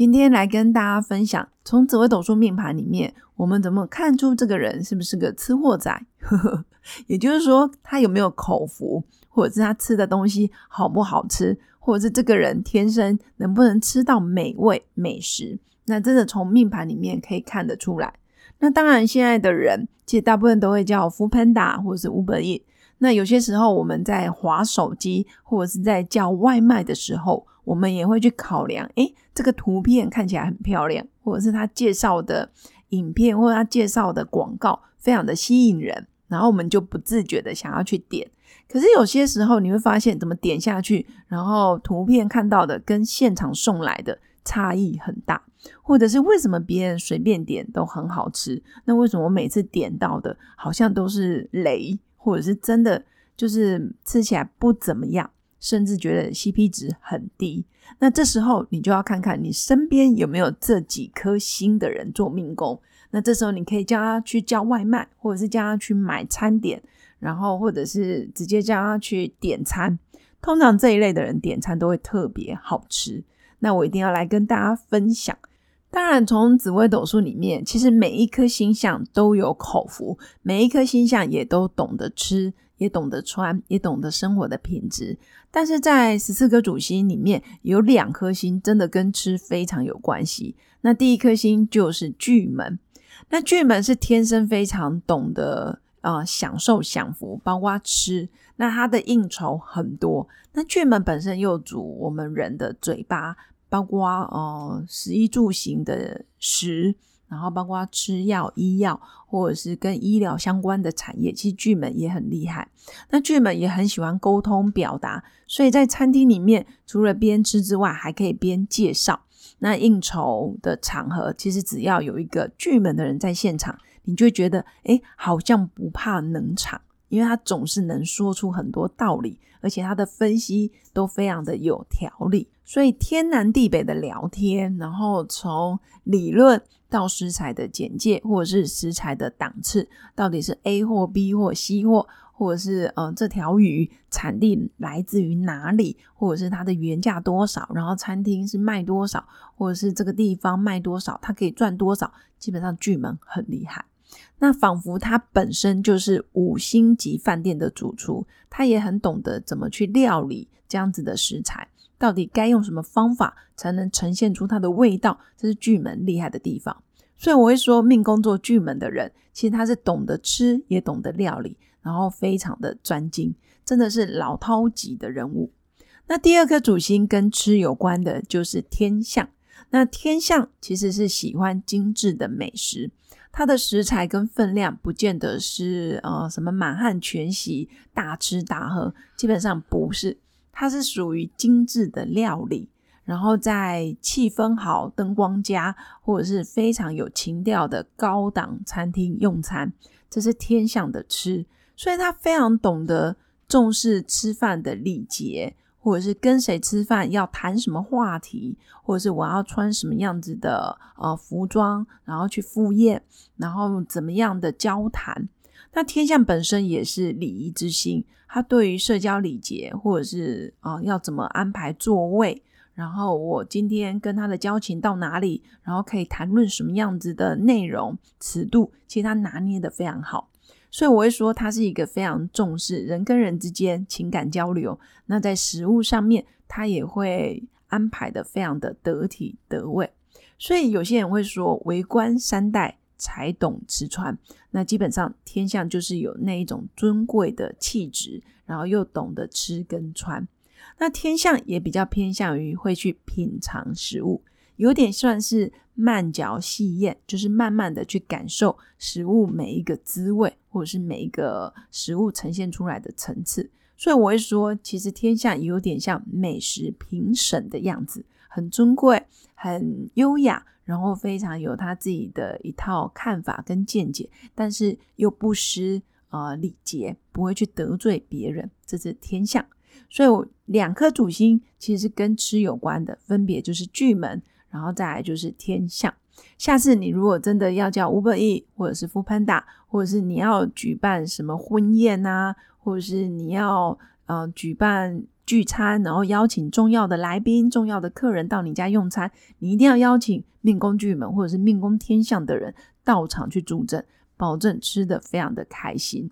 今天来跟大家分享，从紫微斗数命盘里面，我们怎么看出这个人是不是个吃货仔？也就是说，他有没有口福，或者是他吃的东西好不好吃，或者是这个人天生能不能吃到美味美食？那真的从命盘里面可以看得出来。那当然，现在的人其实大部分都会叫 f o o Panda 或者是 Uber E。那有些时候我们在划手机或者是在叫外卖的时候，我们也会去考量，诶，这个图片看起来很漂亮，或者是他介绍的影片或者他介绍的广告非常的吸引人，然后我们就不自觉的想要去点。可是有些时候你会发现，怎么点下去，然后图片看到的跟现场送来的差异很大，或者是为什么别人随便点都很好吃，那为什么我每次点到的好像都是雷？或者是真的就是吃起来不怎么样，甚至觉得 CP 值很低。那这时候你就要看看你身边有没有这几颗星的人做命宫。那这时候你可以叫他去叫外卖，或者是叫他去买餐点，然后或者是直接叫他去点餐。通常这一类的人点餐都会特别好吃。那我一定要来跟大家分享。当然，从紫微斗数里面，其实每一颗星象都有口福，每一颗星象也都懂得吃，也懂得穿，也懂得生活的品质。但是在十四颗主星里面，有两颗星真的跟吃非常有关系。那第一颗星就是巨门，那巨门是天生非常懂得啊享受享福，包括吃。那他的应酬很多。那巨门本身又主我们人的嘴巴。包括呃，食衣住行的食，然后包括吃药、医药，或者是跟医疗相关的产业，其实巨门也很厉害。那巨门也很喜欢沟通表达，所以在餐厅里面，除了边吃之外，还可以边介绍。那应酬的场合，其实只要有一个巨门的人在现场，你就会觉得，哎，好像不怕冷场。因为他总是能说出很多道理，而且他的分析都非常的有条理，所以天南地北的聊天，然后从理论到食材的简介，或者是食材的档次，到底是 A 或 B 或 C 或，或者是呃这条鱼产地来自于哪里，或者是它的原价多少，然后餐厅是卖多少，或者是这个地方卖多少，它可以赚多少，基本上巨门很厉害。那仿佛他本身就是五星级饭店的主厨，他也很懂得怎么去料理这样子的食材，到底该用什么方法才能呈现出它的味道，这是巨门厉害的地方。所以我会说，命宫做巨门的人，其实他是懂得吃，也懂得料理，然后非常的专精，真的是老饕级的人物。那第二颗主星跟吃有关的，就是天象。那天象其实是喜欢精致的美食。它的食材跟分量不见得是呃什么满汉全席大吃大喝，基本上不是，它是属于精致的料理，然后在气氛好、灯光佳或者是非常有情调的高档餐厅用餐，这是天象的吃，所以他非常懂得重视吃饭的礼节。或者是跟谁吃饭要谈什么话题，或者是我要穿什么样子的呃服装，然后去赴宴，然后怎么样的交谈。那天象本身也是礼仪之心，他对于社交礼节，或者是啊要怎么安排座位，然后我今天跟他的交情到哪里，然后可以谈论什么样子的内容尺度，其实他拿捏的非常好。所以我会说，他是一个非常重视人跟人之间情感交流。那在食物上面，他也会安排的非常的得体得味。所以有些人会说，为官三代才懂吃穿。那基本上天象就是有那一种尊贵的气质，然后又懂得吃跟穿。那天象也比较偏向于会去品尝食物。有点算是慢嚼细咽，就是慢慢的去感受食物每一个滋味，或者是每一个食物呈现出来的层次。所以我会说，其实天象有点像美食评审的样子，很尊贵，很优雅，然后非常有他自己的一套看法跟见解，但是又不失呃礼节，不会去得罪别人，这是天象。所以我两颗主星其实是跟吃有关的，分别就是巨门，然后再来就是天象。下次你如果真的要叫 Uber E 或者是 f o o Panda，或者是你要举办什么婚宴啊，或者是你要呃举办聚餐，然后邀请重要的来宾、重要的客人到你家用餐，你一定要邀请命宫巨门或者是命宫天象的人到场去助阵，保证吃的非常的开心。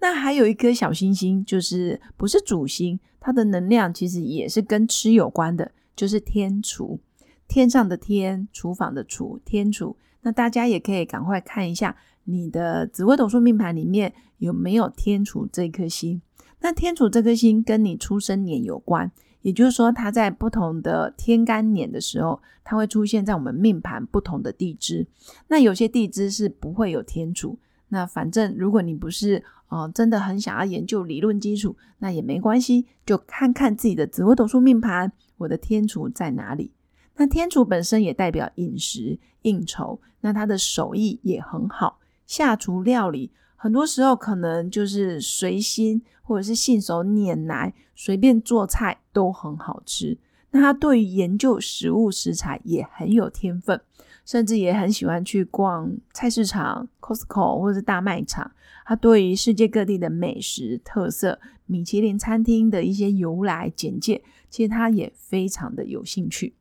那还有一颗小星星，就是不是主星，它的能量其实也是跟吃有关的，就是天厨。天上的天，厨房的厨，天厨。那大家也可以赶快看一下你的紫微斗数命盘里面有没有天厨这颗星。那天厨这颗星跟你出生年有关，也就是说，它在不同的天干年的时候，它会出现在我们命盘不同的地支。那有些地支是不会有天厨。那反正如果你不是哦，真的很想要研究理论基础，那也没关系，就看看自己的紫微斗数命盘，我的天厨在哪里。那天厨本身也代表饮食应酬，那他的手艺也很好，下厨料理很多时候可能就是随心或者是信手拈来，随便做菜都很好吃。那他对于研究食物食材也很有天分，甚至也很喜欢去逛菜市场、Costco 或者是大卖场。他对于世界各地的美食特色、米其林餐厅的一些由来简介，其实他也非常的有兴趣。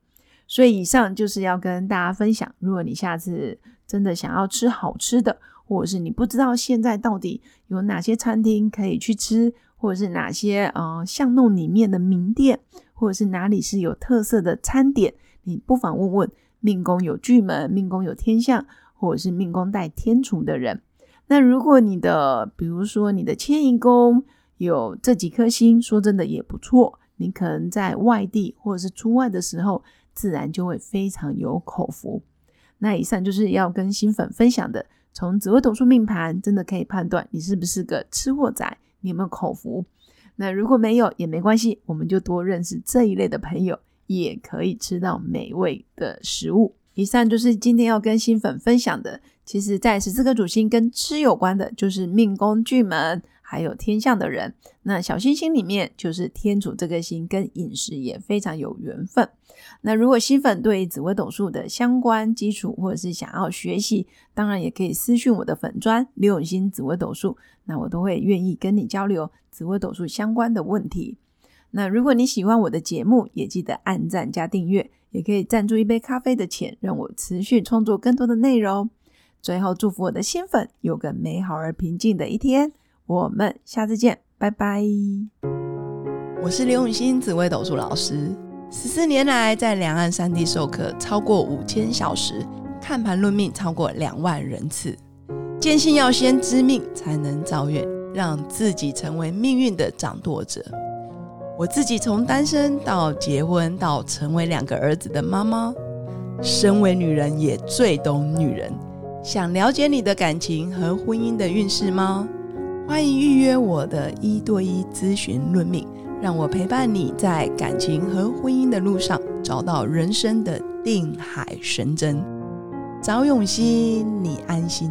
所以以上就是要跟大家分享，如果你下次真的想要吃好吃的，或者是你不知道现在到底有哪些餐厅可以去吃，或者是哪些呃巷弄里面的名店，或者是哪里是有特色的餐点，你不妨问问命宫有巨门、命宫有天象，或者是命宫带天厨的人。那如果你的，比如说你的迁移宫有这几颗星，说真的也不错，你可能在外地或者是出外的时候。自然就会非常有口福。那以上就是要跟新粉分享的，从紫微斗数命盘真的可以判断你是不是个吃货仔，你有没有口福。那如果没有也没关系，我们就多认识这一类的朋友，也可以吃到美味的食物。以上就是今天要跟新粉分享的。其实，在十四颗主星跟吃有关的，就是命宫巨门。还有天象的人，那小星星里面就是天主这个星，跟饮食也非常有缘分。那如果新粉对紫微斗数的相关基础，或者是想要学习，当然也可以私讯我的粉砖刘永新紫微斗数，那我都会愿意跟你交流紫微斗数相关的问题。那如果你喜欢我的节目，也记得按赞加订阅，也可以赞助一杯咖啡的钱，让我持续创作更多的内容。最后，祝福我的新粉有个美好而平静的一天。我们下次见，拜拜。我是刘永新，紫微斗数老师。十四年来，在两岸三地授课超过五千小时，看盘论命超过两万人次。坚信要先知命，才能造运，让自己成为命运的掌舵者。我自己从单身到结婚，到成为两个儿子的妈妈，身为女人也最懂女人。想了解你的感情和婚姻的运势吗？欢迎预约我的一对一咨询论命，让我陪伴你在感情和婚姻的路上找到人生的定海神针。找永熙，你安心。